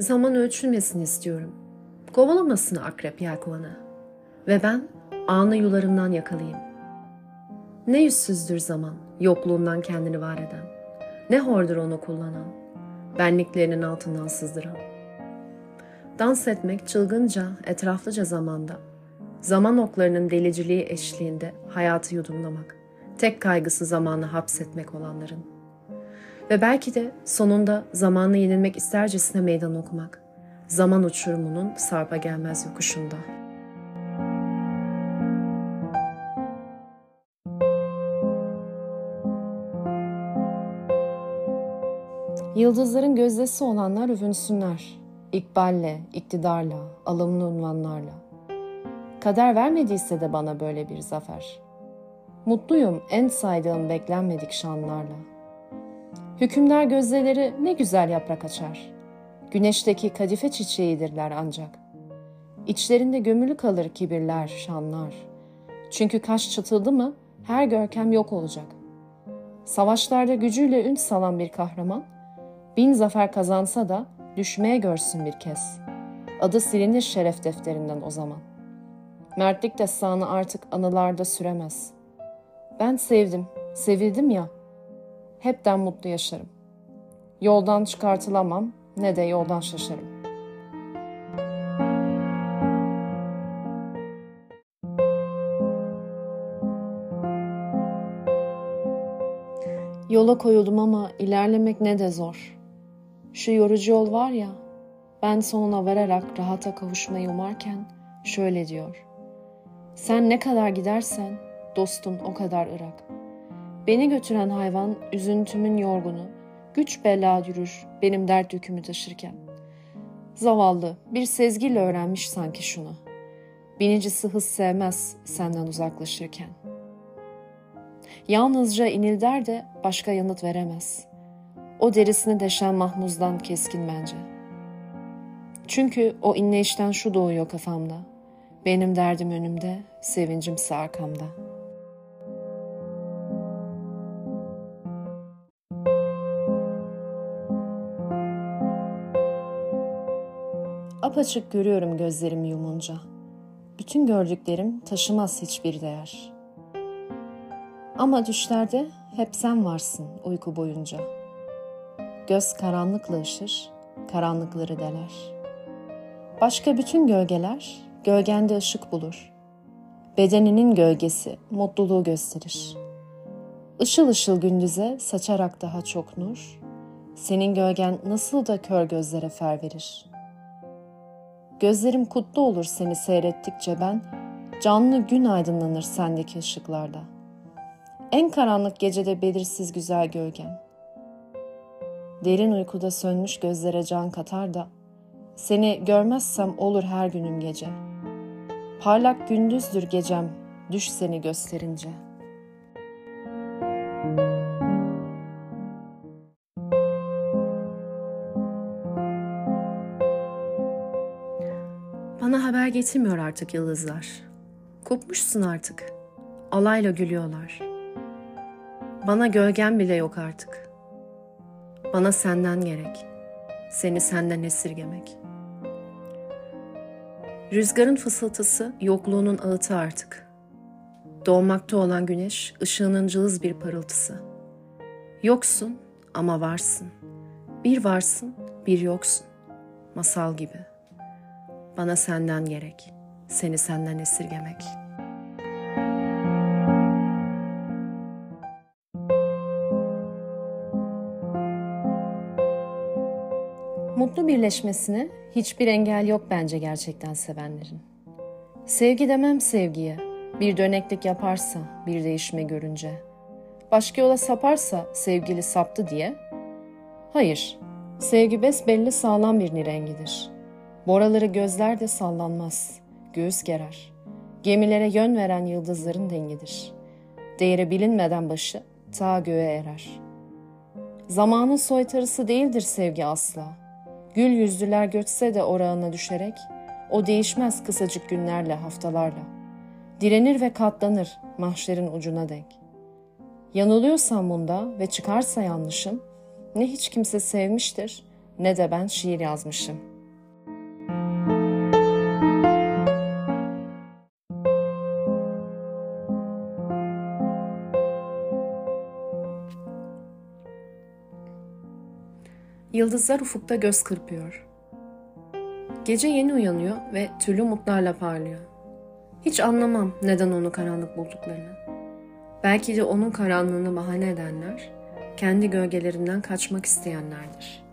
Zaman ölçülmesini istiyorum. Kovalamasın akrep yelkovanı. Ve ben anı yularımdan yakalayayım. Ne yüzsüzdür zaman, yokluğundan kendini var eden. Ne hordur onu kullanan, benliklerinin altından sızdıran. Dans etmek çılgınca, etraflıca zamanda. Zaman oklarının deliciliği eşliğinde hayatı yudumlamak. Tek kaygısı zamanı hapsetmek olanların. Ve belki de sonunda zamanla yenilmek istercesine meydan okumak. Zaman uçurumunun sarpa gelmez yokuşunda. Yıldızların gözdesi olanlar övünsünler. İkballe, iktidarla, alımlı unvanlarla. Kader vermediyse de bana böyle bir zafer. Mutluyum en saydığım beklenmedik şanlarla. Hükümdar gözdeleri ne güzel yaprak açar. Güneşteki kadife çiçeğidirler ancak. İçlerinde gömülü kalır kibirler, şanlar. Çünkü kaş çatıldı mı her görkem yok olacak. Savaşlarda gücüyle ün salan bir kahraman, bin zafer kazansa da düşmeye görsün bir kez. Adı silinir şeref defterinden o zaman. Mertlik destanı artık anılarda süremez. Ben sevdim, sevildim ya. Hepten mutlu yaşarım. Yoldan çıkartılamam, ne de yoldan şaşarım. Yola koyuldum ama ilerlemek ne de zor. Şu yorucu yol var ya, ben sonuna vararak rahata kavuşmayı umarken şöyle diyor. Sen ne kadar gidersen dostum o kadar ırak. Beni götüren hayvan üzüntümün yorgunu, güç bela yürür benim dert yükümü taşırken. Zavallı bir sezgiyle öğrenmiş sanki şunu. Binicisi hız sevmez senden uzaklaşırken. Yalnızca inilder de başka yanıt veremez. O derisini deşen mahmuzdan keskin bence. Çünkü o inleyişten şu doğuyor kafamda. Benim derdim önümde, sevincimse arkamda. Apaçık görüyorum gözlerimi yumunca. Bütün gördüklerim taşımaz hiçbir değer. Ama düşlerde hep sen varsın uyku boyunca. Göz karanlıkla ışır, karanlıkları deler. Başka bütün gölgeler gölgende ışık bulur. Bedeninin gölgesi mutluluğu gösterir. Işıl ışıl gündüze saçarak daha çok nur, senin gölgen nasıl da kör gözlere fer verir. Gözlerim kutlu olur seni seyrettikçe ben, canlı gün aydınlanır sendeki ışıklarda. En karanlık gecede belirsiz güzel gölgen. Derin uykuda sönmüş gözlere can katar da, seni görmezsem olur her günüm gece. Parlak gündüzdür gecem, düş seni gösterince. Bana haber getirmiyor artık yıldızlar. Kopmuşsun artık. Alayla gülüyorlar. Bana gölgen bile yok artık. Bana senden gerek. Seni senden esirgemek.'' Rüzgarın fısıltısı yokluğunun ağıtı artık. Doğmakta olan güneş ışığının cılız bir parıltısı. Yoksun ama varsın. Bir varsın, bir yoksun. Masal gibi. Bana senden gerek. Seni senden esirgemek. Mutlu birleşmesine hiçbir engel yok bence gerçekten sevenlerin. Sevgi demem sevgiye, bir döneklik yaparsa bir değişme görünce. Başka yola saparsa sevgili saptı diye. Hayır, sevgi besbelli sağlam bir nirengidir. Boraları gözler de sallanmaz, göğüs gerer. Gemilere yön veren yıldızların dengidir. Değeri bilinmeden başı ta göğe erer. Zamanın soytarısı değildir sevgi asla. Gül yüzlüler göçse de orağına düşerek, o değişmez kısacık günlerle, haftalarla. Direnir ve katlanır mahşerin ucuna denk. Yanılıyorsam bunda ve çıkarsa yanlışım, ne hiç kimse sevmiştir ne de ben şiir yazmışım.'' Yıldızlar ufukta göz kırpıyor. Gece yeni uyanıyor ve türlü umutlarla parlıyor. Hiç anlamam neden onu karanlık bulduklarını. Belki de onun karanlığını bahane edenler, kendi gölgelerinden kaçmak isteyenlerdir.''